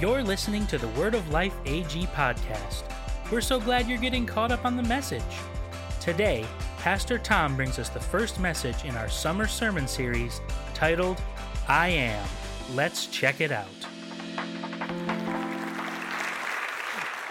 You're listening to the Word of Life AG podcast. We're so glad you're getting caught up on the message. Today, Pastor Tom brings us the first message in our summer sermon series titled, I Am. Let's check it out.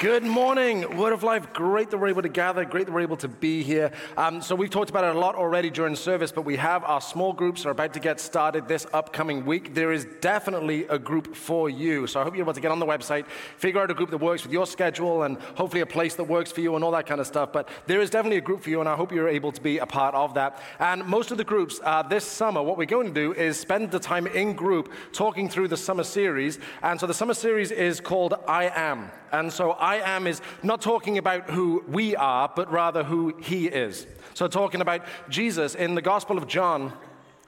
Good morning, Word of Life. Great that we're able to gather. Great that we're able to be here. Um, so we've talked about it a lot already during service, but we have our small groups are about to get started this upcoming week. There is definitely a group for you. So I hope you're able to get on the website, figure out a group that works with your schedule, and hopefully a place that works for you and all that kind of stuff. But there is definitely a group for you, and I hope you're able to be a part of that. And most of the groups uh, this summer, what we're going to do is spend the time in group talking through the summer series. And so the summer series is called I Am. And so I am is not talking about who we are, but rather who he is. So talking about Jesus in the Gospel of John.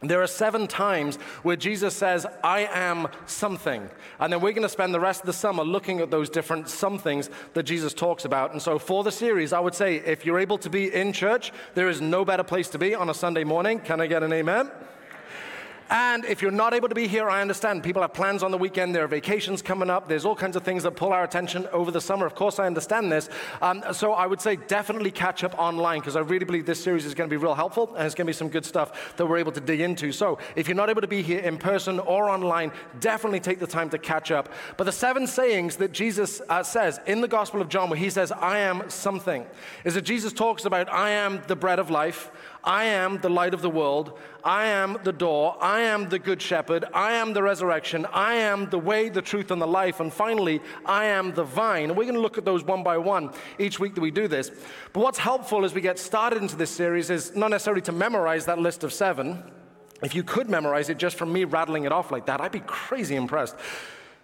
There are seven times where Jesus says, I am something. And then we're going to spend the rest of the summer looking at those different somethings that Jesus talks about. And so for the series, I would say if you're able to be in church, there is no better place to be on a Sunday morning. Can I get an amen? And if you're not able to be here, I understand. People have plans on the weekend, there are vacations coming up, there's all kinds of things that pull our attention over the summer. Of course, I understand this. Um, so I would say definitely catch up online because I really believe this series is going to be real helpful and it's going to be some good stuff that we're able to dig into. So if you're not able to be here in person or online, definitely take the time to catch up. But the seven sayings that Jesus uh, says in the Gospel of John, where he says, I am something, is that Jesus talks about, I am the bread of life. I am the light of the world. I am the door. I am the good shepherd. I am the resurrection. I am the way, the truth, and the life. And finally, I am the vine. And we're going to look at those one by one each week that we do this. But what's helpful as we get started into this series is not necessarily to memorize that list of seven. If you could memorize it just from me rattling it off like that, I'd be crazy impressed.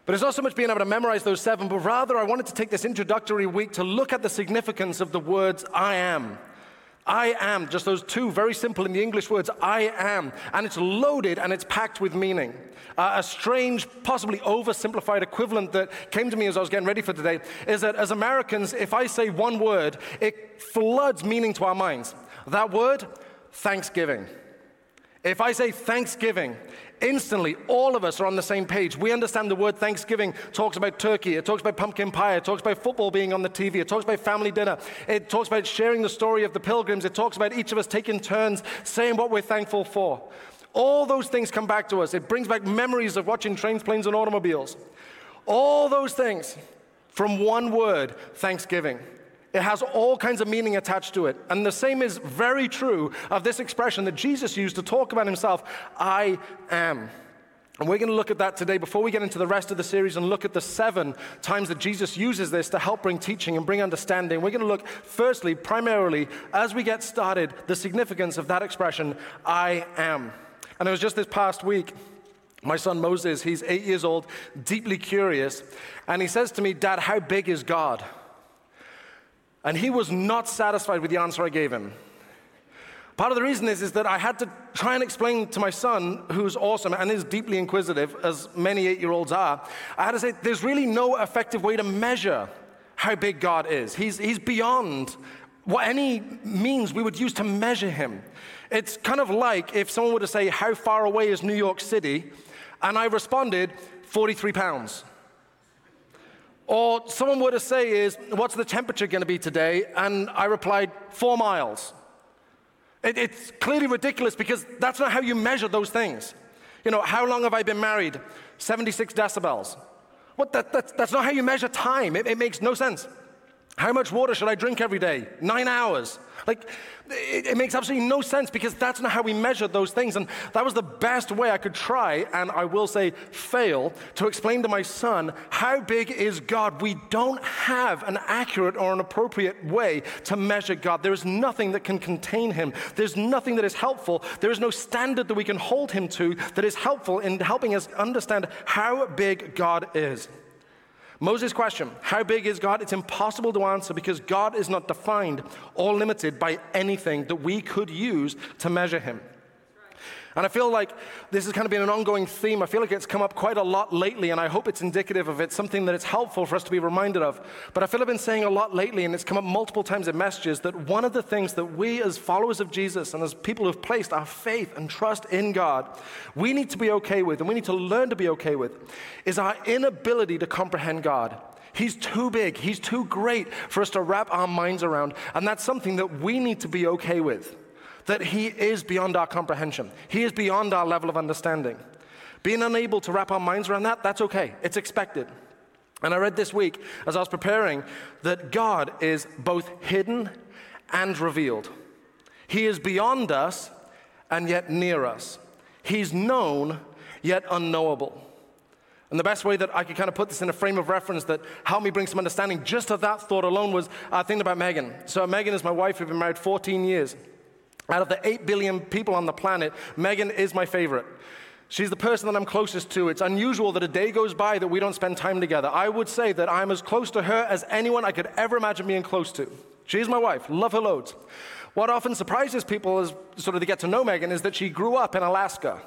But it's not so much being able to memorize those seven, but rather I wanted to take this introductory week to look at the significance of the words I am. I am, just those two very simple in the English words, I am. And it's loaded and it's packed with meaning. Uh, a strange, possibly oversimplified equivalent that came to me as I was getting ready for today is that as Americans, if I say one word, it floods meaning to our minds. That word, Thanksgiving. If I say Thanksgiving, instantly all of us are on the same page. We understand the word Thanksgiving talks about turkey, it talks about pumpkin pie, it talks about football being on the TV, it talks about family dinner, it talks about sharing the story of the pilgrims, it talks about each of us taking turns saying what we're thankful for. All those things come back to us. It brings back memories of watching trains, planes, and automobiles. All those things from one word, Thanksgiving. It has all kinds of meaning attached to it. And the same is very true of this expression that Jesus used to talk about himself I am. And we're going to look at that today before we get into the rest of the series and look at the seven times that Jesus uses this to help bring teaching and bring understanding. We're going to look, firstly, primarily, as we get started, the significance of that expression, I am. And it was just this past week. My son Moses, he's eight years old, deeply curious, and he says to me, Dad, how big is God? And he was not satisfied with the answer I gave him. Part of the reason is, is that I had to try and explain to my son, who's awesome and is deeply inquisitive, as many eight year olds are, I had to say, there's really no effective way to measure how big God is. He's, he's beyond what any means we would use to measure him. It's kind of like if someone were to say, How far away is New York City? And I responded, 43 pounds. Or someone were to say is, what's the temperature going to be today? And I replied, four miles. It, it's clearly ridiculous because that's not how you measure those things. You know, how long have I been married? 76 decibels. What, that, that that's not how you measure time. It, it makes no sense. How much water should I drink every day? Nine hours. Like, it, it, makes absolutely no sense because that's not how we measure those things. And that was the best way I could try, and I will say fail, to explain to my son how big is God. We don't have an accurate or an appropriate way to measure God. There is nothing that can contain him, there's nothing that is helpful. There is no standard that we can hold him to that is helpful in helping us understand how big God is. Moses' question, how big is God? It's impossible to answer because God is not defined or limited by anything that we could use to measure him. And I feel like this has kind of been an ongoing theme. I feel like it's come up quite a lot lately, and I hope it's indicative of it, something that it's helpful for us to be reminded of. But I feel I've been saying a lot lately, and it's come up multiple times in messages, that one of the things that we, as followers of Jesus and as people who've placed our faith and trust in God, we need to be okay with, and we need to learn to be okay with, is our inability to comprehend God. He's too big, He's too great for us to wrap our minds around, and that's something that we need to be okay with that He is beyond our comprehension, He is beyond our level of understanding. Being unable to wrap our minds around that, that's okay. It's expected. And I read this week as I was preparing that God is both hidden and revealed. He is beyond us and yet near us. He's known yet unknowable. And the best way that I could kind of put this in a frame of reference that helped me bring some understanding just of that thought alone was uh, thinking about Megan. So, Megan is my wife. We've been married 14 years. Out of the 8 billion people on the planet, Megan is my favorite. She's the person that I'm closest to. It's unusual that a day goes by that we don't spend time together. I would say that I'm as close to her as anyone I could ever imagine being close to. She's my wife, love her loads. What often surprises people as sort of they get to know Megan is that she grew up in Alaska.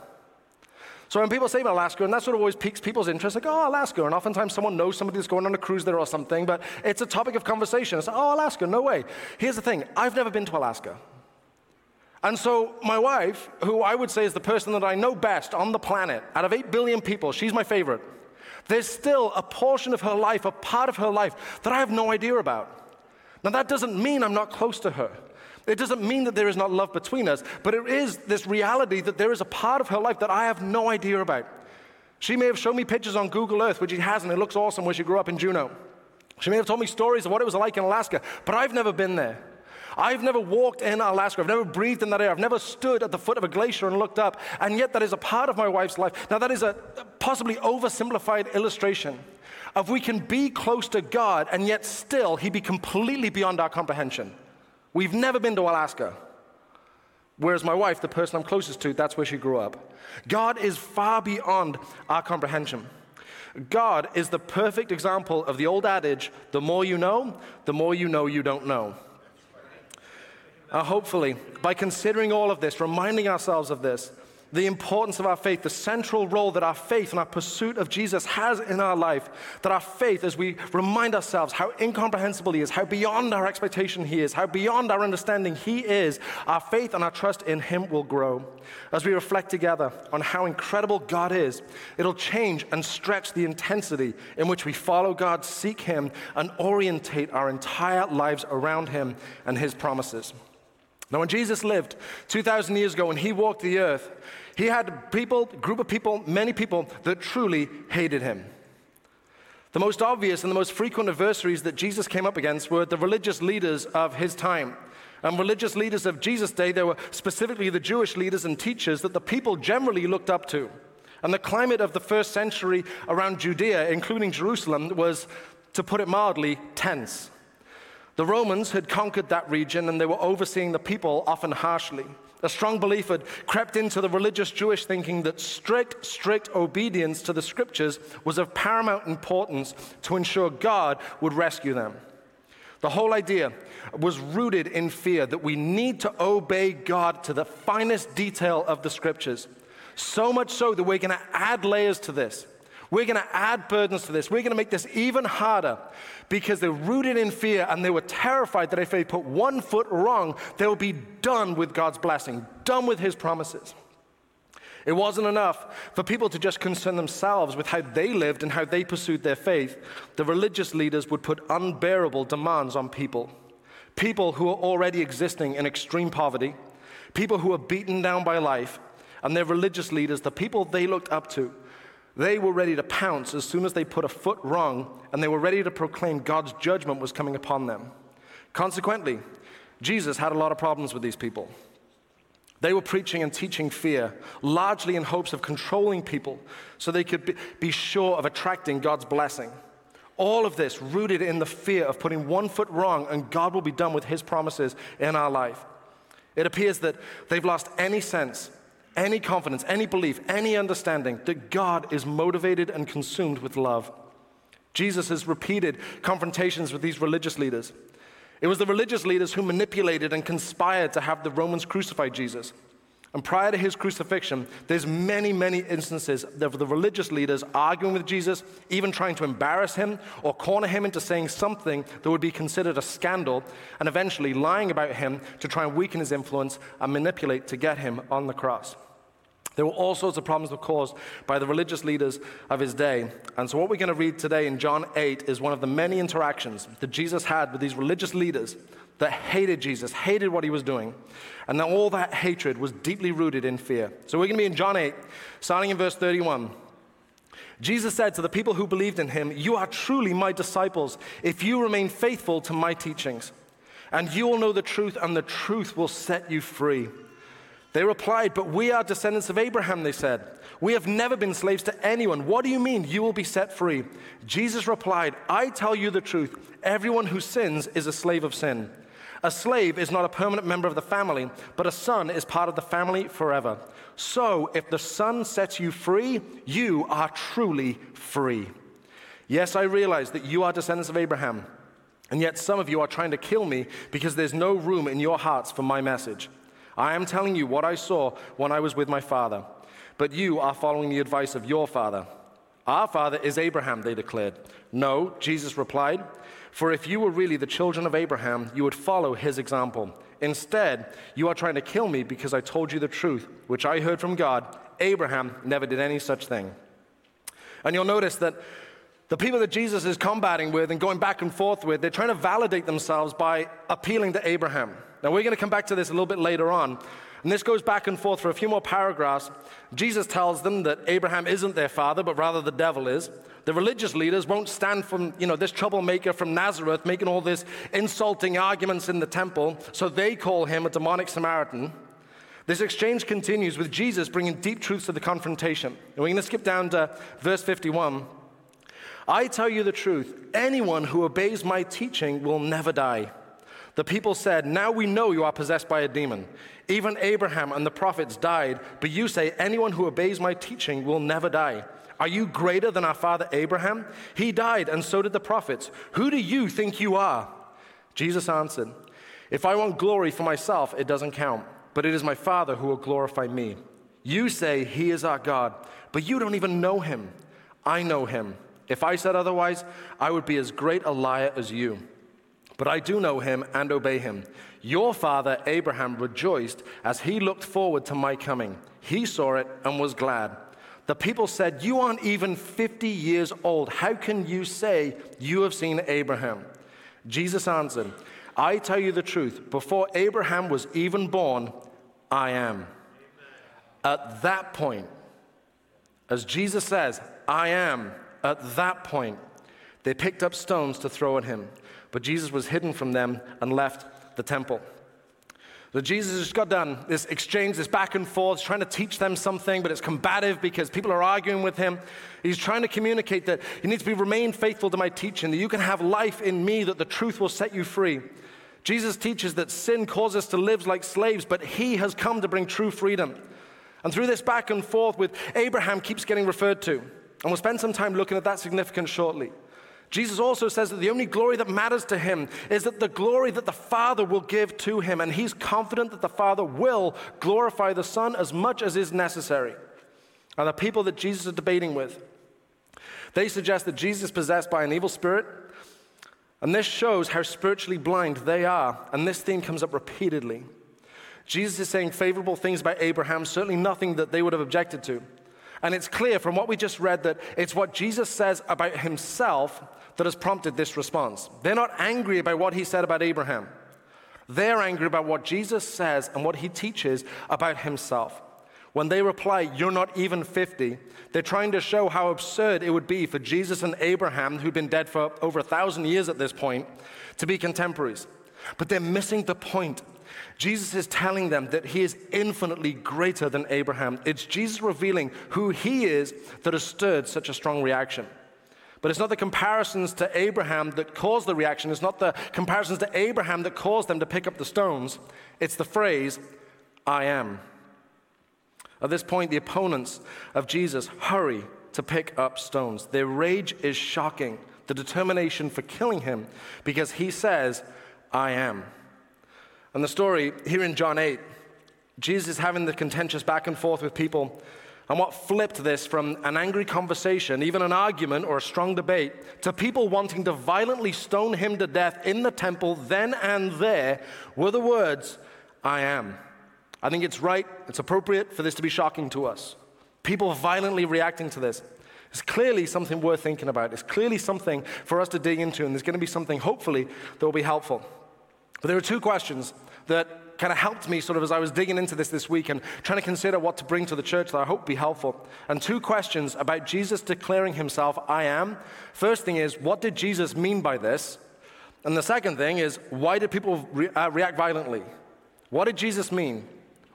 So when people say about Alaska, and that sort of always piques people's interest, like, oh, Alaska. And oftentimes someone knows somebody that's going on a cruise there or something, but it's a topic of conversation. It's like, oh, Alaska, no way. Here's the thing I've never been to Alaska. And so, my wife, who I would say is the person that I know best on the planet, out of 8 billion people, she's my favorite. There's still a portion of her life, a part of her life, that I have no idea about. Now, that doesn't mean I'm not close to her. It doesn't mean that there is not love between us, but it is this reality that there is a part of her life that I have no idea about. She may have shown me pictures on Google Earth, which she hasn't. It looks awesome where she grew up in Juneau. She may have told me stories of what it was like in Alaska, but I've never been there. I've never walked in Alaska. I've never breathed in that air. I've never stood at the foot of a glacier and looked up. And yet, that is a part of my wife's life. Now, that is a possibly oversimplified illustration of we can be close to God and yet still He be completely beyond our comprehension. We've never been to Alaska. Whereas my wife, the person I'm closest to, that's where she grew up. God is far beyond our comprehension. God is the perfect example of the old adage the more you know, the more you know you don't know. Uh, hopefully, by considering all of this, reminding ourselves of this, the importance of our faith, the central role that our faith and our pursuit of Jesus has in our life, that our faith, as we remind ourselves how incomprehensible He is, how beyond our expectation He is, how beyond our understanding He is, our faith and our trust in Him will grow. As we reflect together on how incredible God is, it'll change and stretch the intensity in which we follow God, seek Him, and orientate our entire lives around Him and His promises. Now, when Jesus lived 2,000 years ago, when he walked the earth, he had people, group of people, many people that truly hated him. The most obvious and the most frequent adversaries that Jesus came up against were the religious leaders of his time. And religious leaders of Jesus' day, they were specifically the Jewish leaders and teachers that the people generally looked up to. And the climate of the first century around Judea, including Jerusalem, was, to put it mildly, tense. The Romans had conquered that region and they were overseeing the people often harshly. A strong belief had crept into the religious Jewish thinking that strict, strict obedience to the scriptures was of paramount importance to ensure God would rescue them. The whole idea was rooted in fear that we need to obey God to the finest detail of the scriptures. So much so that we're going to add layers to this. We're going to add burdens to this. We're going to make this even harder because they're rooted in fear and they were terrified that if they put one foot wrong, they'll be done with God's blessing, done with His promises. It wasn't enough for people to just concern themselves with how they lived and how they pursued their faith. The religious leaders would put unbearable demands on people. People who are already existing in extreme poverty, people who are beaten down by life, and their religious leaders, the people they looked up to, they were ready to pounce as soon as they put a foot wrong, and they were ready to proclaim God's judgment was coming upon them. Consequently, Jesus had a lot of problems with these people. They were preaching and teaching fear, largely in hopes of controlling people so they could be sure of attracting God's blessing. All of this rooted in the fear of putting one foot wrong and God will be done with his promises in our life. It appears that they've lost any sense any confidence, any belief, any understanding that God is motivated and consumed with love. Jesus has repeated confrontations with these religious leaders. It was the religious leaders who manipulated and conspired to have the Romans crucify Jesus. And prior to his crucifixion, there's many, many instances of the religious leaders arguing with Jesus, even trying to embarrass him or corner him into saying something that would be considered a scandal, and eventually lying about him to try and weaken his influence and manipulate to get him on the cross. There were all sorts of problems caused by the religious leaders of his day. And so, what we're going to read today in John 8 is one of the many interactions that Jesus had with these religious leaders that hated Jesus, hated what he was doing, and that all that hatred was deeply rooted in fear. So we're going to be in John 8, starting in verse 31. Jesus said to the people who believed in him, You are truly my disciples if you remain faithful to my teachings. And you will know the truth, and the truth will set you free. They replied, But we are descendants of Abraham, they said. We have never been slaves to anyone. What do you mean you will be set free? Jesus replied, I tell you the truth. Everyone who sins is a slave of sin. A slave is not a permanent member of the family, but a son is part of the family forever. So, if the son sets you free, you are truly free. Yes, I realize that you are descendants of Abraham, and yet some of you are trying to kill me because there's no room in your hearts for my message. I am telling you what I saw when I was with my father, but you are following the advice of your father. Our father is Abraham, they declared. No, Jesus replied. For if you were really the children of Abraham, you would follow his example. Instead, you are trying to kill me because I told you the truth, which I heard from God. Abraham never did any such thing. And you'll notice that the people that Jesus is combating with and going back and forth with, they're trying to validate themselves by appealing to Abraham. Now, we're going to come back to this a little bit later on. And this goes back and forth for a few more paragraphs. Jesus tells them that Abraham isn't their father, but rather the devil is. The religious leaders won't stand from, you know, this troublemaker from Nazareth making all these insulting arguments in the temple, so they call him a demonic Samaritan. This exchange continues with Jesus bringing deep truths to the confrontation. And we're going to skip down to verse 51. I tell you the truth, anyone who obeys my teaching will never die. The people said, Now we know you are possessed by a demon. Even Abraham and the prophets died, but you say, Anyone who obeys my teaching will never die. Are you greater than our father Abraham? He died, and so did the prophets. Who do you think you are? Jesus answered, If I want glory for myself, it doesn't count, but it is my Father who will glorify me. You say he is our God, but you don't even know him. I know him. If I said otherwise, I would be as great a liar as you. But I do know him and obey him. Your father Abraham rejoiced as he looked forward to my coming. He saw it and was glad. The people said, You aren't even 50 years old. How can you say you have seen Abraham? Jesus answered, I tell you the truth. Before Abraham was even born, I am. At that point, as Jesus says, I am, at that point, they picked up stones to throw at him. But Jesus was hidden from them and left the temple. So Jesus just got done this exchange, this back and forth, trying to teach them something, but it's combative because people are arguing with him. He's trying to communicate that you need to be remain faithful to my teaching, that you can have life in me, that the truth will set you free. Jesus teaches that sin causes us to live like slaves, but he has come to bring true freedom. And through this back and forth with Abraham keeps getting referred to. And we'll spend some time looking at that significance shortly. Jesus also says that the only glory that matters to him is that the glory that the Father will give to him, and he's confident that the Father will glorify the Son as much as is necessary. And the people that Jesus is debating with, they suggest that Jesus is possessed by an evil spirit, and this shows how spiritually blind they are, and this theme comes up repeatedly. Jesus is saying favorable things about Abraham, certainly nothing that they would have objected to. And it's clear from what we just read that it's what Jesus says about himself that has prompted this response. They're not angry about what he said about Abraham. They're angry about what Jesus says and what he teaches about himself. When they reply, You're not even 50, they're trying to show how absurd it would be for Jesus and Abraham, who'd been dead for over a thousand years at this point, to be contemporaries. But they're missing the point. Jesus is telling them that he is infinitely greater than Abraham. It's Jesus revealing who he is that has stirred such a strong reaction. But it's not the comparisons to Abraham that caused the reaction. It's not the comparisons to Abraham that caused them to pick up the stones. It's the phrase, I am. At this point, the opponents of Jesus hurry to pick up stones. Their rage is shocking, the determination for killing him, because he says, I am. And the story here in John 8 Jesus is having the contentious back and forth with people. And what flipped this from an angry conversation, even an argument or a strong debate, to people wanting to violently stone him to death in the temple then and there were the words, I am. I think it's right, it's appropriate for this to be shocking to us. People violently reacting to this. It's clearly something worth thinking about. It's clearly something for us to dig into, and there's going to be something, hopefully, that will be helpful. But there are two questions that kind of helped me sort of as I was digging into this this week and trying to consider what to bring to the church that I hope be helpful. And two questions about Jesus declaring himself, I am. First thing is, what did Jesus mean by this? And the second thing is, why did people re- uh, react violently? What did Jesus mean?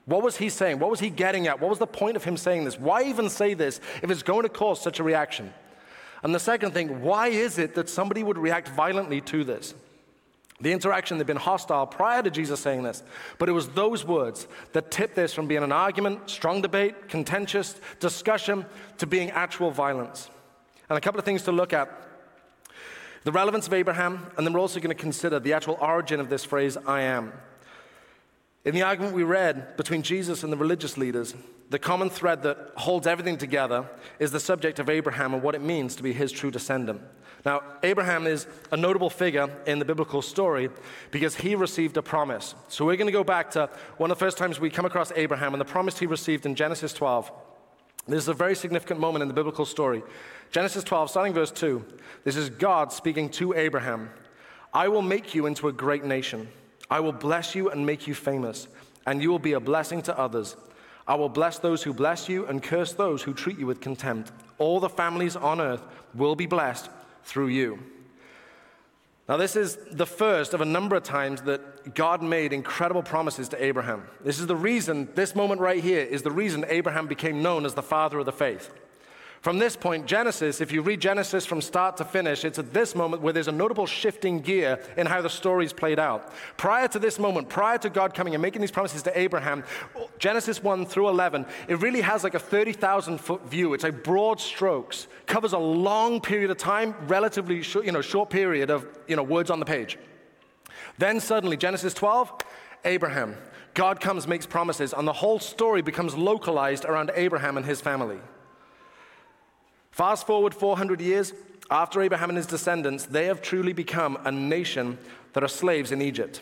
What was he saying? What was he getting at? What was the point of him saying this? Why even say this if it's going to cause such a reaction? And the second thing, why is it that somebody would react violently to this? The interaction had been hostile prior to Jesus saying this, but it was those words that tipped this from being an argument, strong debate, contentious discussion, to being actual violence. And a couple of things to look at the relevance of Abraham, and then we're also going to consider the actual origin of this phrase, I am. In the argument we read between Jesus and the religious leaders, the common thread that holds everything together is the subject of Abraham and what it means to be his true descendant. Now, Abraham is a notable figure in the biblical story because he received a promise. So we're going to go back to one of the first times we come across Abraham and the promise he received in Genesis 12. This is a very significant moment in the biblical story. Genesis 12, starting verse 2. This is God speaking to Abraham I will make you into a great nation. I will bless you and make you famous, and you will be a blessing to others. I will bless those who bless you and curse those who treat you with contempt. All the families on earth will be blessed through you. Now, this is the first of a number of times that God made incredible promises to Abraham. This is the reason, this moment right here is the reason Abraham became known as the father of the faith. From this point, Genesis, if you read Genesis from start to finish, it's at this moment where there's a notable shifting gear in how the story's played out. Prior to this moment, prior to God coming and making these promises to Abraham, Genesis 1 through 11, it really has like a 30,000 foot view. It's like broad strokes, covers a long period of time, relatively short, you know, short period of you know, words on the page. Then suddenly, Genesis 12, Abraham. God comes, makes promises, and the whole story becomes localized around Abraham and his family. Fast forward 400 years, after Abraham and his descendants, they have truly become a nation that are slaves in Egypt.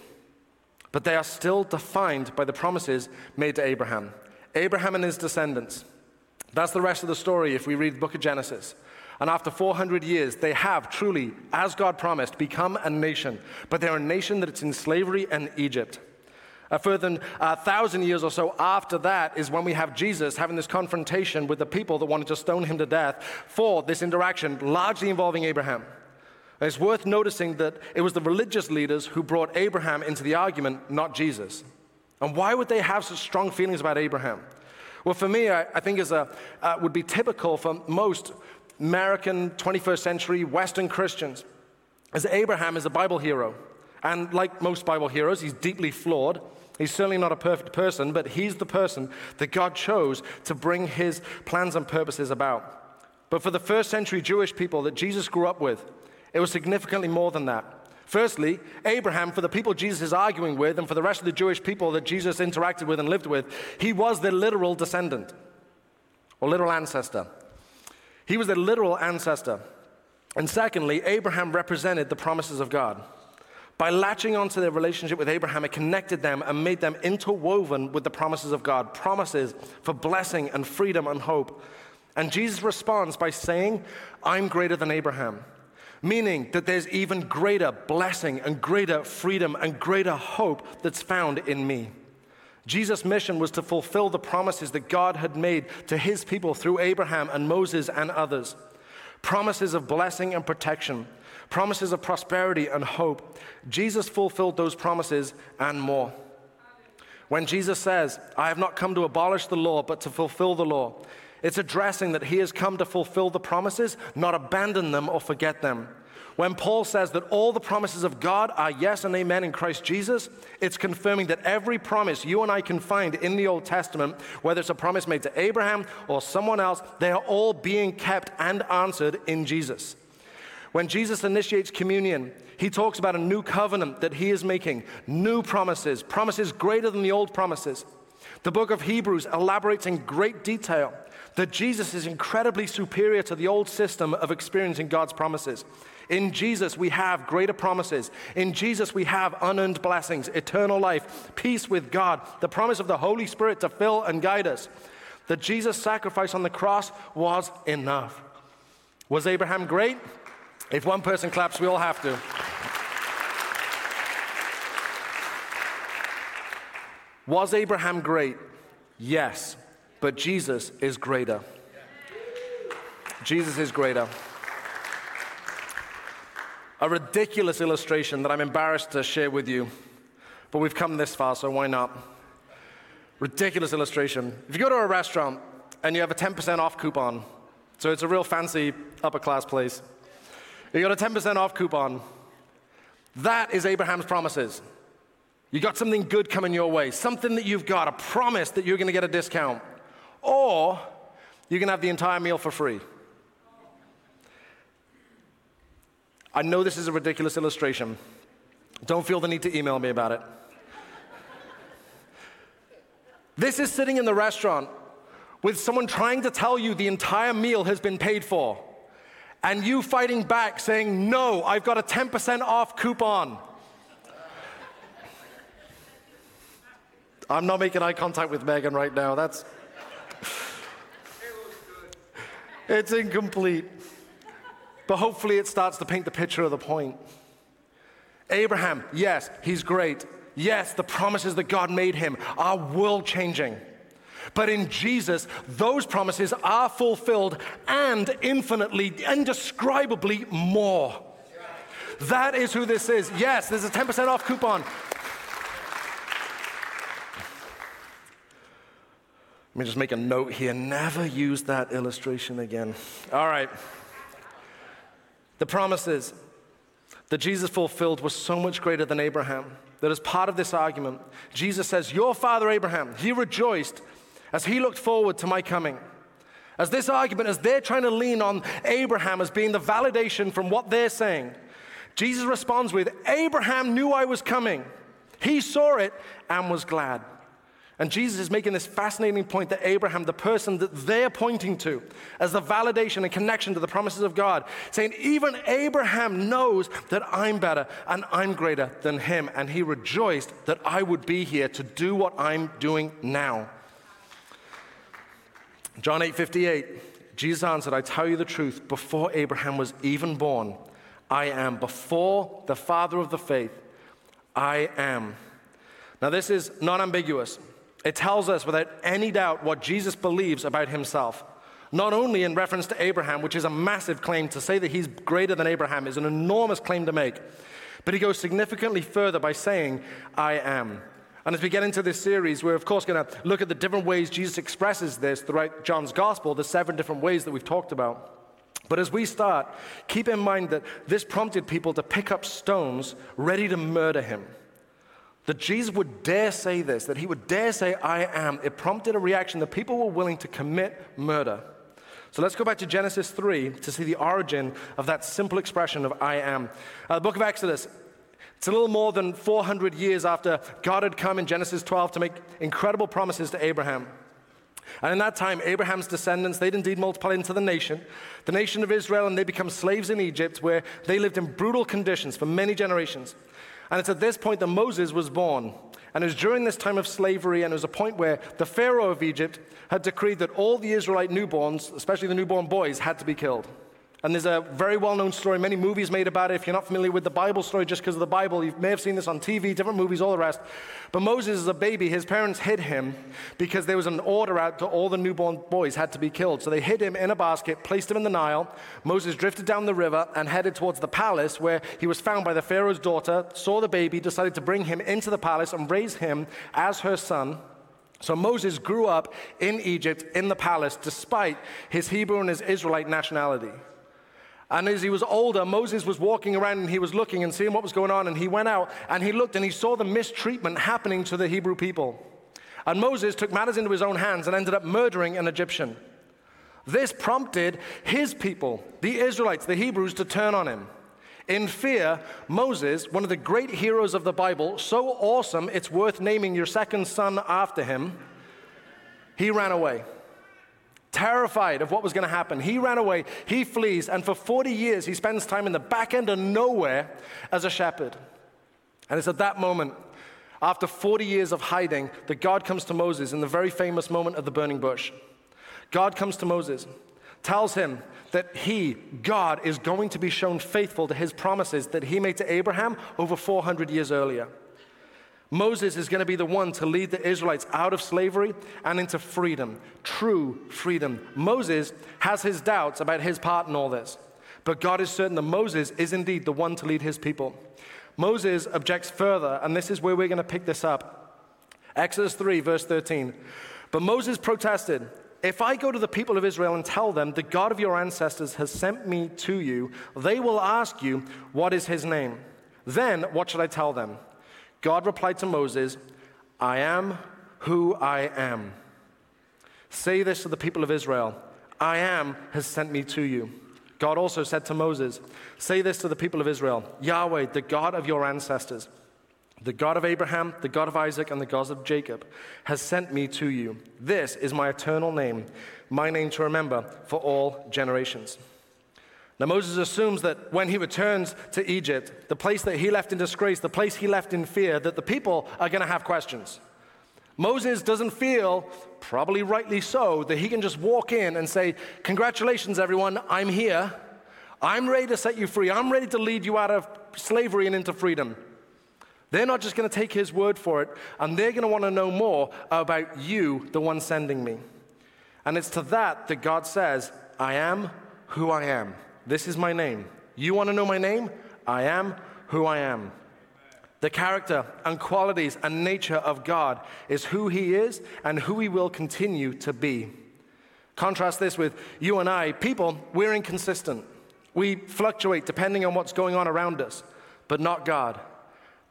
But they are still defined by the promises made to Abraham. Abraham and his descendants. That's the rest of the story if we read the book of Genesis. And after 400 years, they have truly, as God promised, become a nation. But they're a nation that's in slavery in Egypt. A further a thousand years or so after that is when we have Jesus having this confrontation with the people that wanted to stone him to death for this interaction, largely involving Abraham. And it's worth noticing that it was the religious leaders who brought Abraham into the argument, not Jesus. And why would they have such strong feelings about Abraham? Well, for me, I, I think is a, uh, would be typical for most American 21st century Western Christians, as Abraham is a Bible hero. And like most Bible heroes, he's deeply flawed. He's certainly not a perfect person, but he's the person that God chose to bring his plans and purposes about. But for the first century Jewish people that Jesus grew up with, it was significantly more than that. Firstly, Abraham, for the people Jesus is arguing with, and for the rest of the Jewish people that Jesus interacted with and lived with, he was their literal descendant or literal ancestor. He was their literal ancestor. And secondly, Abraham represented the promises of God. By latching onto their relationship with Abraham, it connected them and made them interwoven with the promises of God, promises for blessing and freedom and hope. And Jesus responds by saying, I'm greater than Abraham, meaning that there's even greater blessing and greater freedom and greater hope that's found in me. Jesus' mission was to fulfill the promises that God had made to his people through Abraham and Moses and others promises of blessing and protection promises of prosperity and hope. Jesus fulfilled those promises and more. When Jesus says, I have not come to abolish the law, but to fulfill the law, it's addressing that he has come to fulfill the promises, not abandon them or forget them. When Paul says that all the promises of God are yes and amen in Christ Jesus, it's confirming that every promise you and I can find in the Old Testament, whether it's a promise made to Abraham or someone else, they are all being kept and answered in Jesus. When Jesus initiates communion, he talks about a new covenant that he is making, new promises, promises greater than the old promises. The book of Hebrews elaborates in great detail that Jesus is incredibly superior to the old system of experiencing God's promises. In Jesus, we have greater promises. In Jesus, we have unearned blessings, eternal life, peace with God, the promise of the Holy Spirit to fill and guide us. That Jesus' sacrifice on the cross was enough. Was Abraham great? If one person claps, we all have to. Was Abraham great? Yes, but Jesus is greater. Jesus is greater. A ridiculous illustration that I'm embarrassed to share with you, but we've come this far, so why not? Ridiculous illustration. If you go to a restaurant and you have a 10% off coupon, so it's a real fancy upper class place, you got a 10% off coupon, that is Abraham's promises. You got something good coming your way, something that you've got, a promise that you're going to get a discount, or you can have the entire meal for free. I know this is a ridiculous illustration. Don't feel the need to email me about it. this is sitting in the restaurant with someone trying to tell you the entire meal has been paid for, and you fighting back saying, No, I've got a 10% off coupon. I'm not making eye contact with Megan right now. That's. It's incomplete. But hopefully it starts to paint the picture of the point. Abraham, yes, he's great. Yes, the promises that God made him are world changing. But in Jesus, those promises are fulfilled and infinitely, indescribably more. That is who this is. Yes, there's a 10% off coupon. Let me just make a note here never use that illustration again. All right. The promises that Jesus fulfilled was so much greater than Abraham that as part of this argument, Jesus says, Your father Abraham, he rejoiced as he looked forward to my coming. As this argument, as they're trying to lean on Abraham as being the validation from what they're saying, Jesus responds with, Abraham knew I was coming. He saw it and was glad. And Jesus is making this fascinating point that Abraham, the person that they're pointing to as the validation and connection to the promises of God, saying, even Abraham knows that I'm better and I'm greater than him. And he rejoiced that I would be here to do what I'm doing now. John 8 58, Jesus answered, I tell you the truth, before Abraham was even born, I am. Before the father of the faith, I am. Now, this is not ambiguous. It tells us without any doubt what Jesus believes about himself. Not only in reference to Abraham, which is a massive claim to say that he's greater than Abraham, is an enormous claim to make, but he goes significantly further by saying, I am. And as we get into this series, we're of course going to look at the different ways Jesus expresses this throughout John's gospel, the seven different ways that we've talked about. But as we start, keep in mind that this prompted people to pick up stones ready to murder him. That Jesus would dare say this, that he would dare say, I am, it prompted a reaction that people were willing to commit murder. So let's go back to Genesis 3 to see the origin of that simple expression of I am. Uh, the book of Exodus, it's a little more than 400 years after God had come in Genesis 12 to make incredible promises to Abraham. And in that time, Abraham's descendants, they'd indeed multiplied into the nation, the nation of Israel, and they become slaves in Egypt, where they lived in brutal conditions for many generations. And it's at this point that Moses was born. And it was during this time of slavery, and it was a point where the Pharaoh of Egypt had decreed that all the Israelite newborns, especially the newborn boys, had to be killed. And there's a very well known story, many movies made about it. If you're not familiar with the Bible story just because of the Bible, you may have seen this on TV, different movies, all the rest. But Moses, is a baby, his parents hid him because there was an order out to all the newborn boys had to be killed. So they hid him in a basket, placed him in the Nile. Moses drifted down the river and headed towards the palace where he was found by the Pharaoh's daughter, saw the baby, decided to bring him into the palace and raise him as her son. So Moses grew up in Egypt in the palace despite his Hebrew and his Israelite nationality. And as he was older, Moses was walking around and he was looking and seeing what was going on. And he went out and he looked and he saw the mistreatment happening to the Hebrew people. And Moses took matters into his own hands and ended up murdering an Egyptian. This prompted his people, the Israelites, the Hebrews, to turn on him. In fear, Moses, one of the great heroes of the Bible, so awesome it's worth naming your second son after him, He ran away. Terrified of what was going to happen, he ran away, he flees, and for 40 years he spends time in the back end of nowhere as a shepherd. And it's at that moment, after 40 years of hiding, that God comes to Moses in the very famous moment of the burning bush. God comes to Moses, tells him that he, God, is going to be shown faithful to his promises that he made to Abraham over 400 years earlier. Moses is going to be the one to lead the Israelites out of slavery and into freedom, true freedom. Moses has his doubts about his part in all this, but God is certain that Moses is indeed the one to lead his people. Moses objects further, and this is where we're going to pick this up. Exodus 3, verse 13. But Moses protested, If I go to the people of Israel and tell them, the God of your ancestors has sent me to you, they will ask you, What is his name? Then what should I tell them? God replied to Moses, I am who I am. Say this to the people of Israel I am has sent me to you. God also said to Moses, Say this to the people of Israel Yahweh, the God of your ancestors, the God of Abraham, the God of Isaac, and the God of Jacob, has sent me to you. This is my eternal name, my name to remember for all generations. Now, Moses assumes that when he returns to Egypt, the place that he left in disgrace, the place he left in fear, that the people are going to have questions. Moses doesn't feel, probably rightly so, that he can just walk in and say, Congratulations, everyone, I'm here. I'm ready to set you free. I'm ready to lead you out of slavery and into freedom. They're not just going to take his word for it, and they're going to want to know more about you, the one sending me. And it's to that that God says, I am who I am. This is my name. You want to know my name? I am who I am. The character and qualities and nature of God is who He is and who He will continue to be. Contrast this with you and I. People, we're inconsistent. We fluctuate depending on what's going on around us, but not God.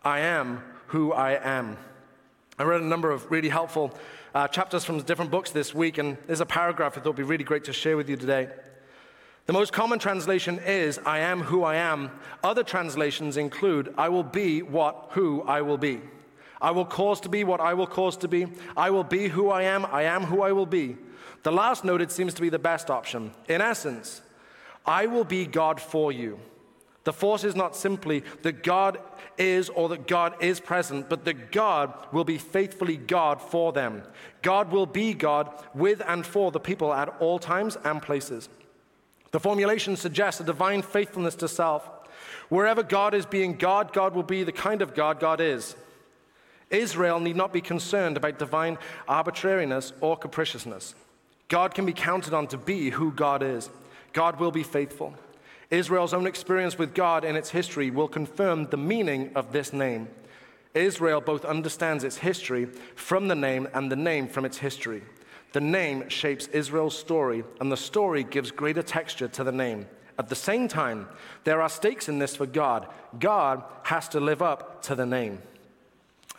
I am who I am. I read a number of really helpful uh, chapters from different books this week, and there's a paragraph I thought would be really great to share with you today. The most common translation is, I am who I am. Other translations include, I will be what, who I will be. I will cause to be what I will cause to be. I will be who I am. I am who I will be. The last noted seems to be the best option. In essence, I will be God for you. The force is not simply that God is or that God is present, but that God will be faithfully God for them. God will be God with and for the people at all times and places. The formulation suggests a divine faithfulness to self. Wherever God is being God, God will be the kind of God God is. Israel need not be concerned about divine arbitrariness or capriciousness. God can be counted on to be who God is. God will be faithful. Israel's own experience with God and its history will confirm the meaning of this name. Israel both understands its history from the name and the name from its history. The name shapes Israel's story, and the story gives greater texture to the name. At the same time, there are stakes in this for God. God has to live up to the name.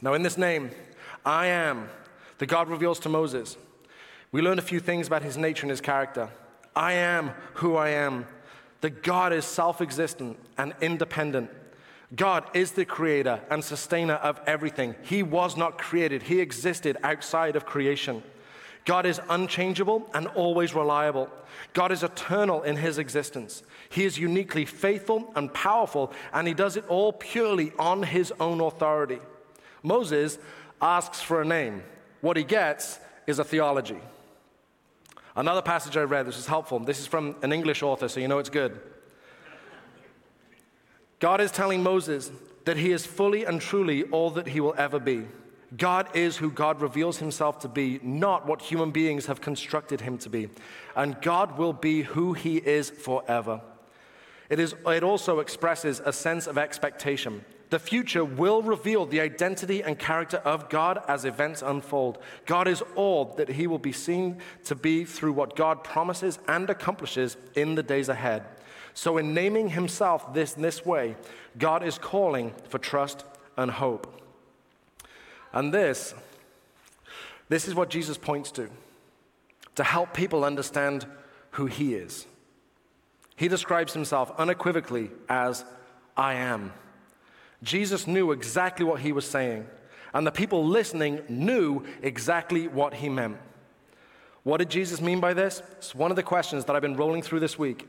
Now, in this name, I am, the God reveals to Moses, we learn a few things about his nature and his character. I am who I am. The God is self existent and independent. God is the creator and sustainer of everything. He was not created, He existed outside of creation. God is unchangeable and always reliable. God is eternal in his existence. He is uniquely faithful and powerful, and he does it all purely on his own authority. Moses asks for a name. What he gets is a theology. Another passage I read, this is helpful. This is from an English author, so you know it's good. God is telling Moses that he is fully and truly all that he will ever be. God is who God reveals himself to be, not what human beings have constructed him to be. And God will be who he is forever. It, is, it also expresses a sense of expectation. The future will reveal the identity and character of God as events unfold. God is all that he will be seen to be through what God promises and accomplishes in the days ahead. So, in naming himself this, this way, God is calling for trust and hope. And this, this is what Jesus points to to help people understand who he is. He describes himself unequivocally as I am. Jesus knew exactly what he was saying, and the people listening knew exactly what he meant. What did Jesus mean by this? It's one of the questions that I've been rolling through this week.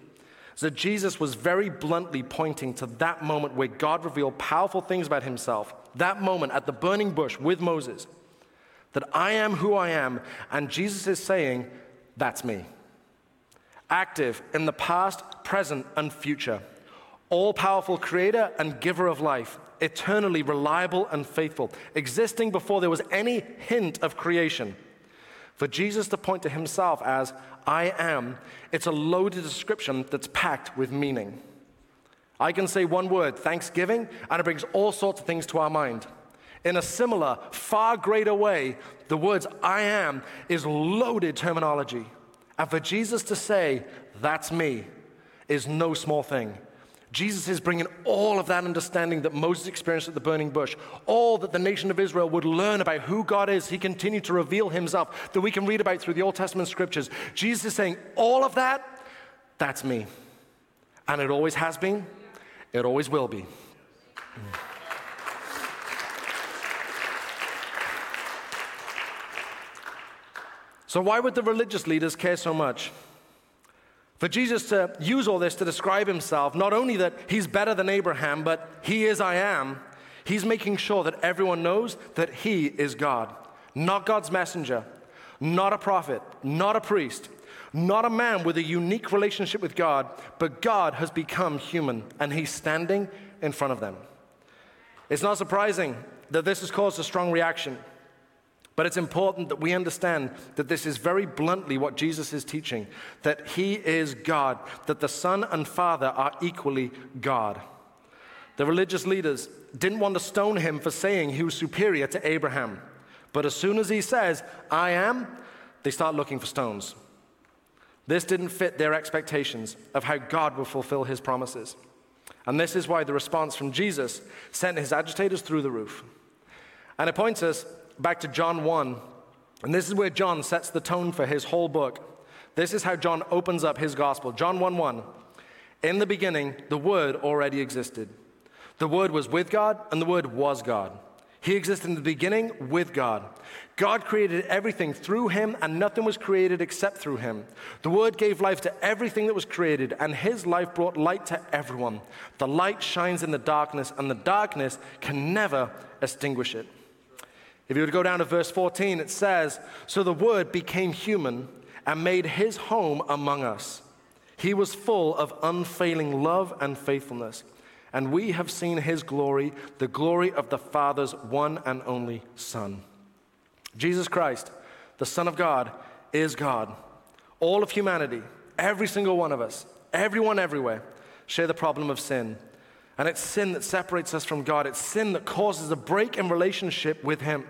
That Jesus was very bluntly pointing to that moment where God revealed powerful things about himself, that moment at the burning bush with Moses, that I am who I am, and Jesus is saying, That's me. Active in the past, present, and future. All powerful creator and giver of life, eternally reliable and faithful, existing before there was any hint of creation. For Jesus to point to himself as I am, it's a loaded description that's packed with meaning. I can say one word, thanksgiving, and it brings all sorts of things to our mind. In a similar, far greater way, the words I am is loaded terminology. And for Jesus to say, that's me, is no small thing. Jesus is bringing all of that understanding that Moses experienced at the burning bush, all that the nation of Israel would learn about who God is. He continued to reveal himself that we can read about through the Old Testament scriptures. Jesus is saying, All of that, that's me. And it always has been, it always will be. So, why would the religious leaders care so much? For Jesus to use all this to describe himself, not only that he's better than Abraham, but he is I am, he's making sure that everyone knows that he is God, not God's messenger, not a prophet, not a priest, not a man with a unique relationship with God, but God has become human and he's standing in front of them. It's not surprising that this has caused a strong reaction. But it's important that we understand that this is very bluntly what Jesus is teaching that he is God, that the Son and Father are equally God. The religious leaders didn't want to stone him for saying he was superior to Abraham. But as soon as he says, I am, they start looking for stones. This didn't fit their expectations of how God will fulfill his promises. And this is why the response from Jesus sent his agitators through the roof. And it points us back to John 1, and this is where John sets the tone for his whole book. This is how John opens up his gospel. John 1 1. In the beginning, the Word already existed. The Word was with God, and the Word was God. He existed in the beginning with God. God created everything through him, and nothing was created except through him. The Word gave life to everything that was created, and his life brought light to everyone. The light shines in the darkness, and the darkness can never extinguish it. If you to go down to verse 14, it says, So the Word became human and made his home among us. He was full of unfailing love and faithfulness. And we have seen his glory, the glory of the Father's one and only Son. Jesus Christ, the Son of God, is God. All of humanity, every single one of us, everyone everywhere, share the problem of sin. And it's sin that separates us from God. It's sin that causes a break in relationship with Him.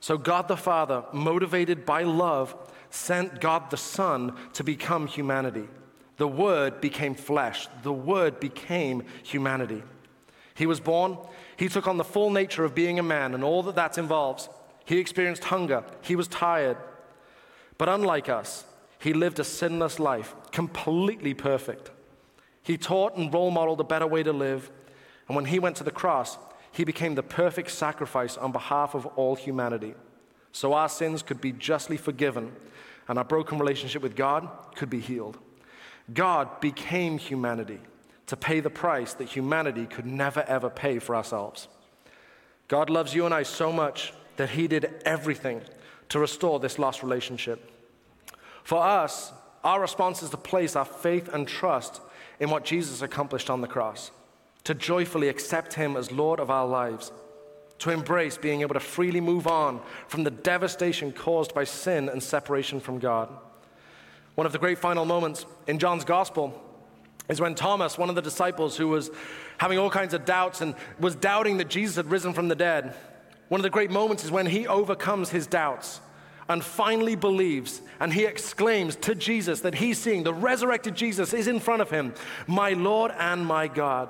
So, God the Father, motivated by love, sent God the Son to become humanity. The Word became flesh, the Word became humanity. He was born, he took on the full nature of being a man and all that that involves. He experienced hunger, he was tired. But unlike us, he lived a sinless life, completely perfect. He taught and role modeled a better way to live. And when he went to the cross, he became the perfect sacrifice on behalf of all humanity. So our sins could be justly forgiven and our broken relationship with God could be healed. God became humanity to pay the price that humanity could never ever pay for ourselves. God loves you and I so much that he did everything to restore this lost relationship. For us, our response is to place our faith and trust in what Jesus accomplished on the cross to joyfully accept Him as Lord of our lives, to embrace being able to freely move on from the devastation caused by sin and separation from God. One of the great final moments in John's Gospel is when Thomas, one of the disciples who was having all kinds of doubts and was doubting that Jesus had risen from the dead, one of the great moments is when he overcomes his doubts and finally believes, and he exclaims to Jesus that he's seeing the resurrected Jesus is in front of him, My Lord and my God.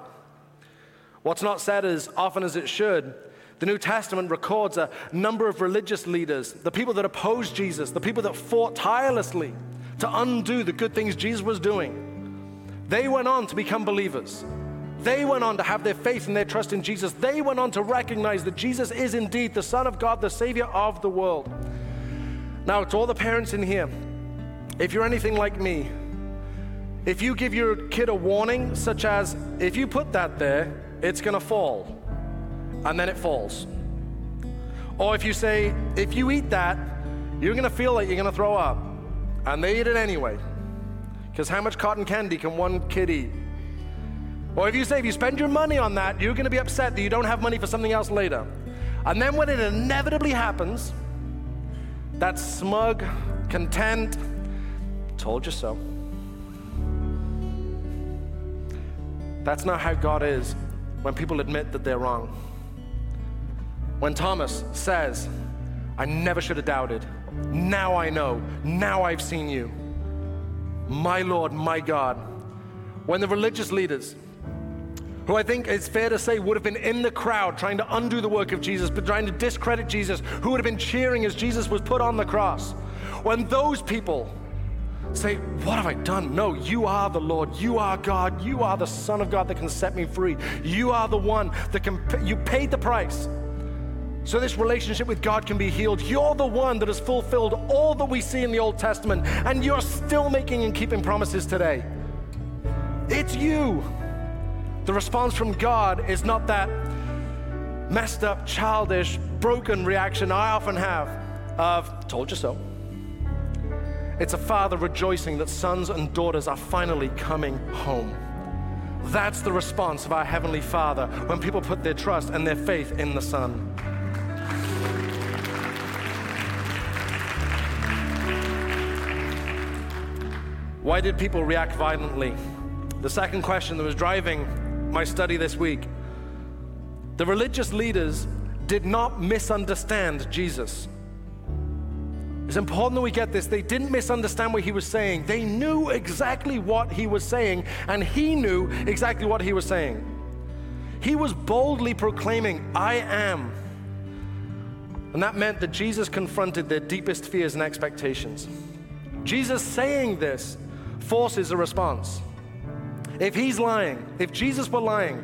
What's not said as often as it should, the New Testament records a number of religious leaders, the people that opposed Jesus, the people that fought tirelessly to undo the good things Jesus was doing. They went on to become believers. They went on to have their faith and their trust in Jesus. They went on to recognize that Jesus is indeed the Son of God, the Savior of the world. Now, to all the parents in here, if you're anything like me, if you give your kid a warning, such as, if you put that there, it's gonna fall, and then it falls. Or if you say, if you eat that, you're gonna feel like you're gonna throw up, and they eat it anyway. Because how much cotton candy can one kid eat? Or if you say, if you spend your money on that, you're gonna be upset that you don't have money for something else later. And then when it inevitably happens, that smug, content, told you so. That's not how God is when people admit that they're wrong. When Thomas says, I never should have doubted. Now I know. Now I've seen you. My Lord, my God. When the religious leaders, who I think it's fair to say would have been in the crowd trying to undo the work of Jesus, but trying to discredit Jesus, who would have been cheering as Jesus was put on the cross, when those people say, What have I done? No, you are the Lord. You are God. You are the Son of God that can set me free. You are the one that can, you paid the price. So this relationship with God can be healed. You're the one that has fulfilled all that we see in the Old Testament, and you're still making and keeping promises today. It's you. The response from God is not that messed up, childish, broken reaction I often have of, told you so. It's a father rejoicing that sons and daughters are finally coming home. That's the response of our Heavenly Father when people put their trust and their faith in the Son. Why did people react violently? The second question that was driving my study this week. The religious leaders did not misunderstand Jesus. It's important that we get this. They didn't misunderstand what he was saying. They knew exactly what he was saying, and he knew exactly what he was saying. He was boldly proclaiming, I am. And that meant that Jesus confronted their deepest fears and expectations. Jesus saying this forces a response. If he's lying, if Jesus were lying,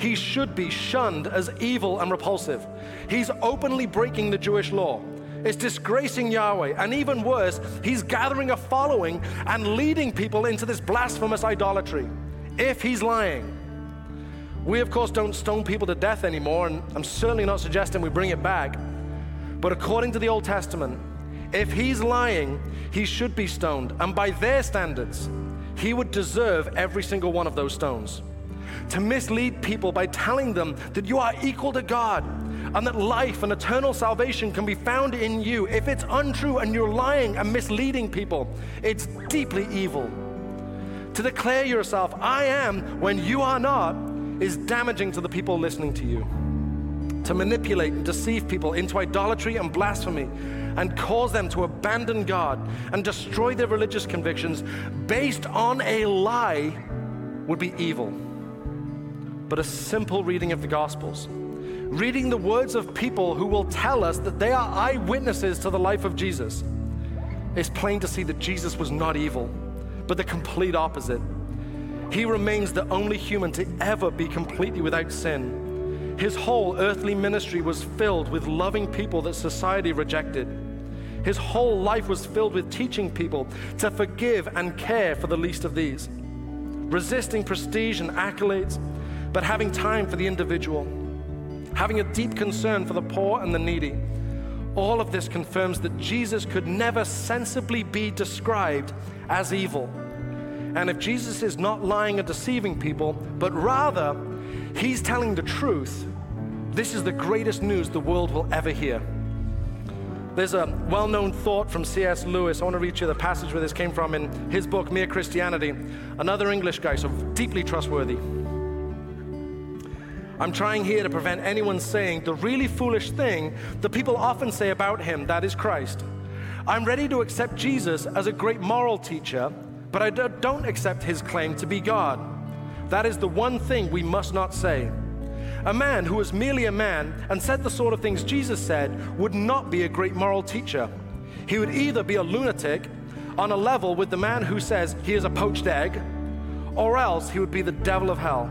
he should be shunned as evil and repulsive. He's openly breaking the Jewish law. It's disgracing Yahweh. And even worse, he's gathering a following and leading people into this blasphemous idolatry. If he's lying, we of course don't stone people to death anymore, and I'm certainly not suggesting we bring it back. But according to the Old Testament, if he's lying, he should be stoned. And by their standards, he would deserve every single one of those stones. To mislead people by telling them that you are equal to God and that life and eternal salvation can be found in you. If it's untrue and you're lying and misleading people, it's deeply evil. To declare yourself, I am, when you are not, is damaging to the people listening to you. To manipulate and deceive people into idolatry and blasphemy and cause them to abandon God and destroy their religious convictions based on a lie would be evil. But a simple reading of the Gospels reading the words of people who will tell us that they are eyewitnesses to the life of Jesus, it's plain to see that Jesus was not evil, but the complete opposite. He remains the only human to ever be completely without sin. His whole earthly ministry was filled with loving people that society rejected. His whole life was filled with teaching people to forgive and care for the least of these, resisting prestige and accolades, but having time for the individual having a deep concern for the poor and the needy. All of this confirms that Jesus could never sensibly be described as evil. And if Jesus is not lying or deceiving people, but rather he's telling the truth, this is the greatest news the world will ever hear. There's a well known thought from C.S. Lewis. I want to read you the passage where this came from in his book, Mere Christianity. Another English guy, so deeply trustworthy. I'm trying here to prevent anyone saying the really foolish thing that people often say about him that is Christ. I'm ready to accept Jesus as a great moral teacher, but I don't accept his claim to be God. That is the one thing we must not say. A man who was merely a man and said the sort of things Jesus said would not be a great moral teacher. He would either be a lunatic on a level with the man who says he is a poached egg, or else he would be the devil of hell.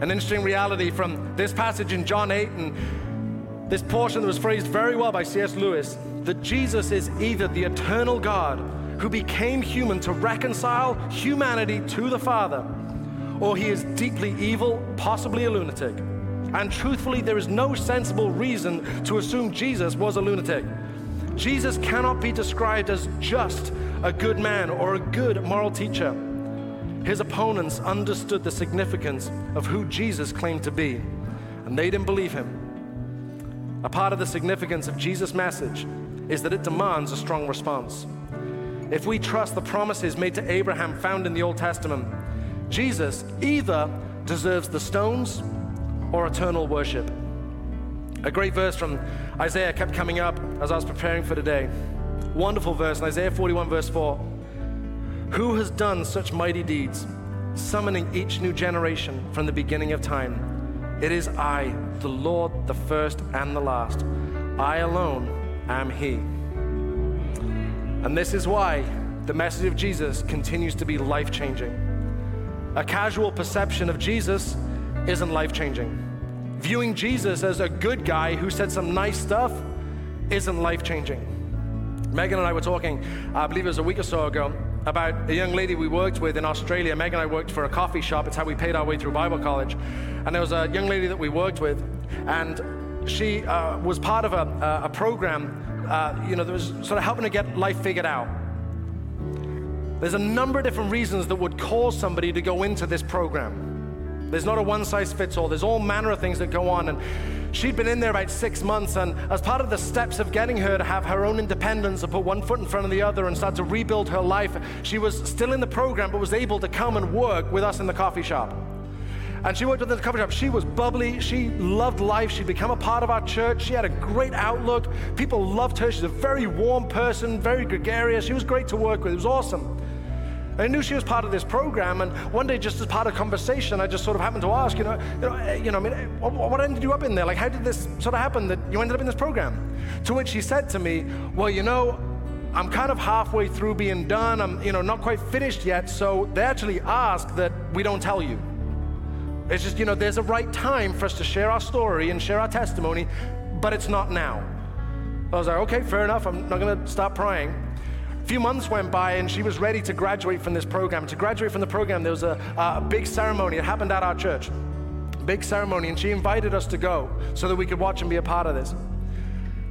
An interesting reality from this passage in John 8 and this portion that was phrased very well by C.S. Lewis that Jesus is either the eternal God who became human to reconcile humanity to the Father, or he is deeply evil, possibly a lunatic. And truthfully, there is no sensible reason to assume Jesus was a lunatic. Jesus cannot be described as just a good man or a good moral teacher. His opponents understood the significance of who Jesus claimed to be, and they didn't believe him. A part of the significance of Jesus' message is that it demands a strong response. If we trust the promises made to Abraham found in the Old Testament, Jesus either deserves the stones or eternal worship. A great verse from Isaiah kept coming up as I was preparing for today. Wonderful verse in Isaiah 41, verse 4. Who has done such mighty deeds, summoning each new generation from the beginning of time? It is I, the Lord, the first and the last. I alone am He. And this is why the message of Jesus continues to be life changing. A casual perception of Jesus isn't life changing. Viewing Jesus as a good guy who said some nice stuff isn't life changing. Megan and I were talking, I believe it was a week or so ago, about a young lady we worked with in Australia. Meg and I worked for a coffee shop. It's how we paid our way through Bible college. And there was a young lady that we worked with, and she uh, was part of a, a program, uh, you know, that was sort of helping to get life figured out. There's a number of different reasons that would cause somebody to go into this program. There's not a one size fits all. There's all manner of things that go on. And she'd been in there about six months. And as part of the steps of getting her to have her own independence and put one foot in front of the other and start to rebuild her life, she was still in the program, but was able to come and work with us in the coffee shop. And she worked with the coffee shop. She was bubbly. She loved life. She'd become a part of our church. She had a great outlook. People loved her. She's a very warm person, very gregarious. She was great to work with. It was awesome. I knew she was part of this program, and one day, just as part of conversation, I just sort of happened to ask, you know, you know, eh, you know I mean, eh, what, what ended you up in there? Like, how did this sort of happen that you ended up in this program? To which she said to me, well, you know, I'm kind of halfway through being done. I'm, you know, not quite finished yet. So they actually ask that we don't tell you. It's just, you know, there's a right time for us to share our story and share our testimony, but it's not now. I was like, okay, fair enough. I'm not going to stop prying. A few months went by and she was ready to graduate from this program. To graduate from the program, there was a, a big ceremony. It happened at our church. Big ceremony, and she invited us to go so that we could watch and be a part of this.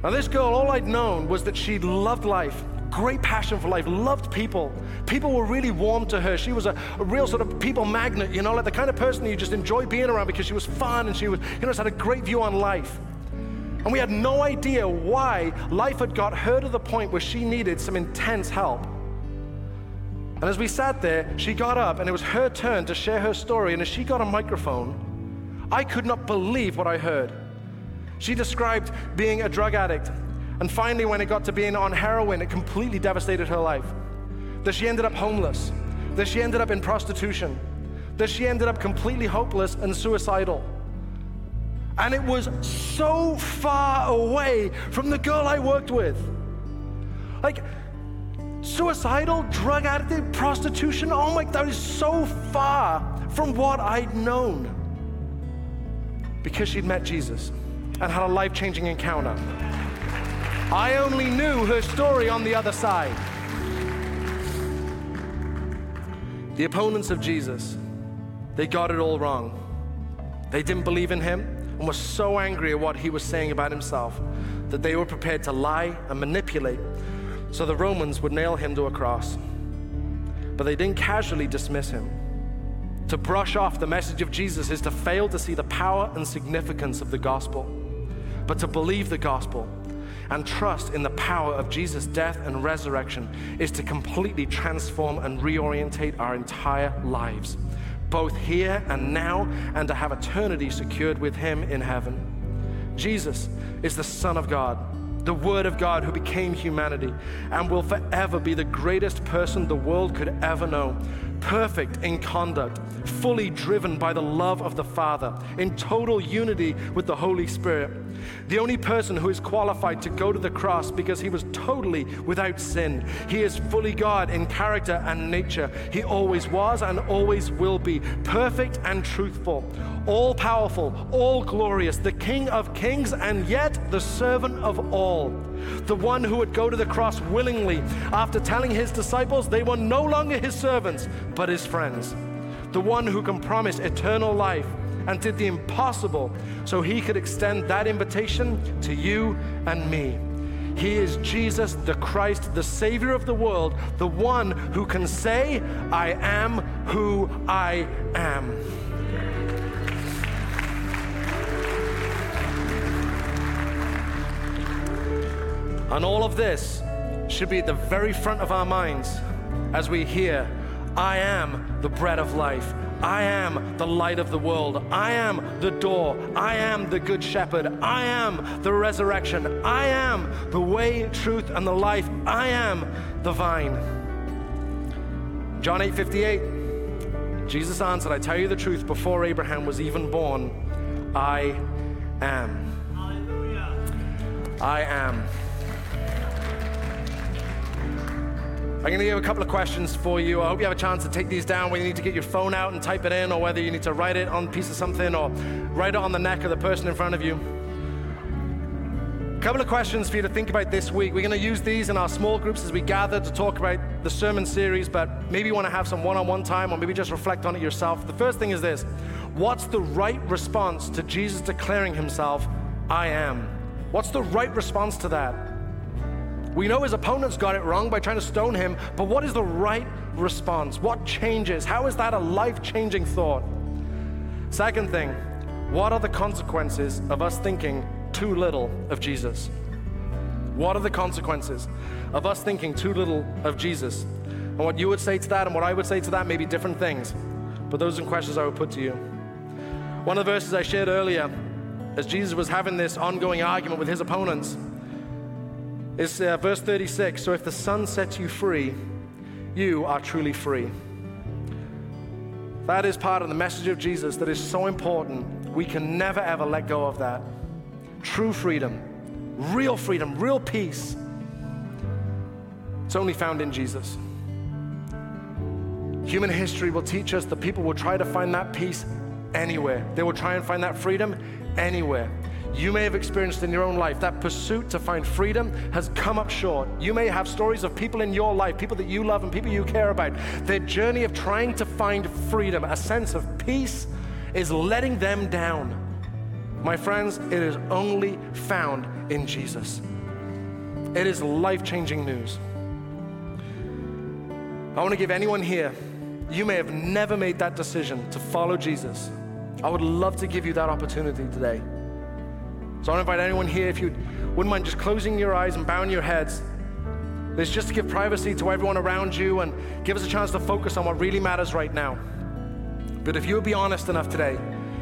Now, this girl, all I'd known was that she loved life, great passion for life, loved people. People were really warm to her. She was a, a, real sort of people magnet, you know, like the kind of person you just enjoy being around because she was fun and she was, you know, just had a great view on life. And we had no idea why life had got her to the point where she needed some intense help. And as we sat there, she got up and it was her turn to share her story. And as she got a microphone, I could not believe what I heard. She described being a drug addict. And finally, when it got to being on heroin, it completely devastated her life. That she ended up homeless, that she ended up in prostitution, that she ended up completely hopeless and suicidal. And it was so far away from the girl I worked with. Like, suicidal, drug addict, prostitution, oh my, that is so far from what I'd known. Because she'd met Jesus and had a life changing encounter. I only knew her story on the other side. The opponents of Jesus, they got it all wrong. They didn't believe in him and were so angry at what he was saying about himself that they were prepared to lie and manipulate so the Romans would nail him to a cross. But they didn't casually dismiss him. To brush off the message of Jesus is to fail to see the power and significance of the gospel. But to believe the gospel and trust in the power of Jesus' death and resurrection is to completely transform and reorientate our entire lives both here and now, and to have eternity secured with Him in heaven. Jesus is the Son of God. the Word of God who became humanity and will forever be the greatest person the world could ever know. Perfect in conduct, fully driven by the love of the Father, in total unity with the Holy Spirit. The only person who is qualified to go to the cross because he was totally without sin. He is fully God in character and nature. He always was and always will be. Perfect and truthful, all powerful, all glorious, the King of kings, and yet the servant of all the one who would go to the cross willingly after telling his disciples they were no longer his servants, but his friends, the one who can promise eternal life and did the impossible so he could extend that invitation to you and me. He is Jesus, the Christ, the Savior of the world, the one who can say, I am who I am. And all of this should be at the very front of our minds as we hear, I am the bread of life. I am the light of the world. I am the door. I am the good shepherd. I am the resurrection. I am the way, truth, and the life. I am the vine. John 8 58. Jesus answered, I tell you the truth, before Abraham was even born, I am. Hallelujah. I am. I'm going to give a couple of questions for you. I hope you have a chance to take these down whether you need to get your phone out and type it in, or whether you need to write it on a piece of something, or write it on the neck of the person in front of you. A couple of questions for you to think about this week. We're going to use these in our small groups as we gather to talk about the sermon series, but maybe you want to have some one on one time, or maybe just reflect on it yourself. The first thing is this What's the right response to Jesus declaring himself, I am? What's the right response to that? We know his opponents got it wrong by trying to stone him, but what is the right response? What changes? How is that a life changing thought? Second thing, what are the consequences of us thinking too little of Jesus? What are the consequences of us thinking too little of Jesus? And what you would say to that and what I would say to that may be different things, but those are questions I would put to you. One of the verses I shared earlier, as Jesus was having this ongoing argument with his opponents, is uh, verse 36 So if the Son sets you free, you are truly free. That is part of the message of Jesus that is so important. We can never ever let go of that. True freedom, real freedom, real peace. It's only found in Jesus. Human history will teach us that people will try to find that peace anywhere. They will try and find that freedom anywhere you may have experienced in your own life, that pursuit to find freedom has come up short. You may have stories of people in your life, people that you love and people you care about. Their journey of trying to find freedom, a sense of peace, is letting them down. My friends, it is only found in Jesus. It is life changing news. I want to give anyone here, you may have never made that decision to follow Jesus. I would love to give you that opportunity today. So I want to invite anyone here, if you wouldn't mind just closing your eyes and bowing your heads. This just to give privacy to everyone around you and give us a chance to focus on what really matters right now. But if you would be honest enough today,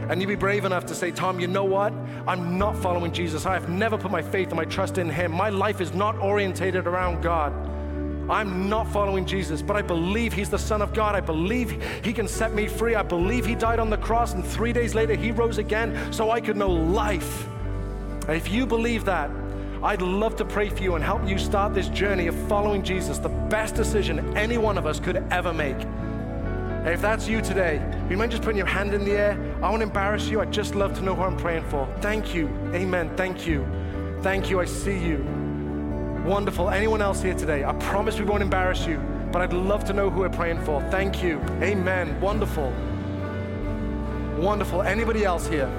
and you'd be brave enough to say, Tom, you know what? I'm not following Jesus. I have never put my faith and my trust in Him. My life is not orientated around God. I'm not following Jesus, but I believe He's the Son of God. I believe He can set me free. I believe He died on the cross, and three days later He rose again so I could know life. And if you believe that, I'd love to pray for you and help you start this journey of following Jesus, the best decision any one of us could ever make. And if that's you today, you mind just putting your hand in the air? I won't embarrass you. I'd just love to know who I'm praying for. Thank you. Amen. Thank you. Thank you. I see you. Wonderful. Anyone else here today? I promise we won't embarrass you, but I'd love to know who we're praying for. Thank you. Amen. Wonderful. Wonderful. Anybody else here?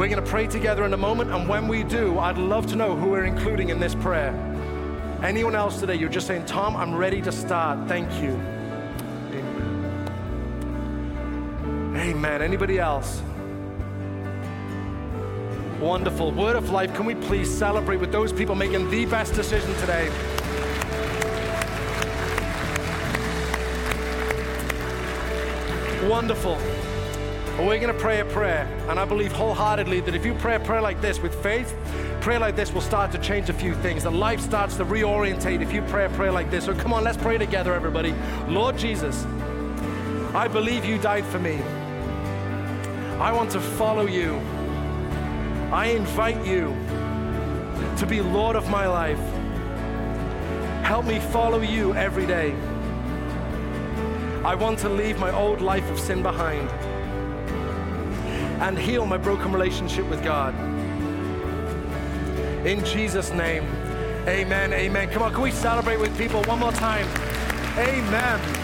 We're going to pray together in a moment, and when we do, I'd love to know who we're including in this prayer. Anyone else today, you're just saying, Tom, I'm ready to start. Thank you. Amen. Amen. Anybody else? Wonderful. Word of life, can we please celebrate with those people making the best decision today? Wonderful. We're going to pray a prayer. And I believe wholeheartedly that if you pray a prayer like this with faith, prayer like this will start to change a few things. That life starts to reorientate if you pray a prayer like this. So come on, let's pray together, everybody. Lord Jesus, I believe you died for me. I want to follow you. I invite you to be Lord of my life. Help me follow you every day. I want to leave my old life of sin behind and heal my broken relationship with God. In Jesus' name, amen, amen. Come on, can we celebrate with people one more time? Amen.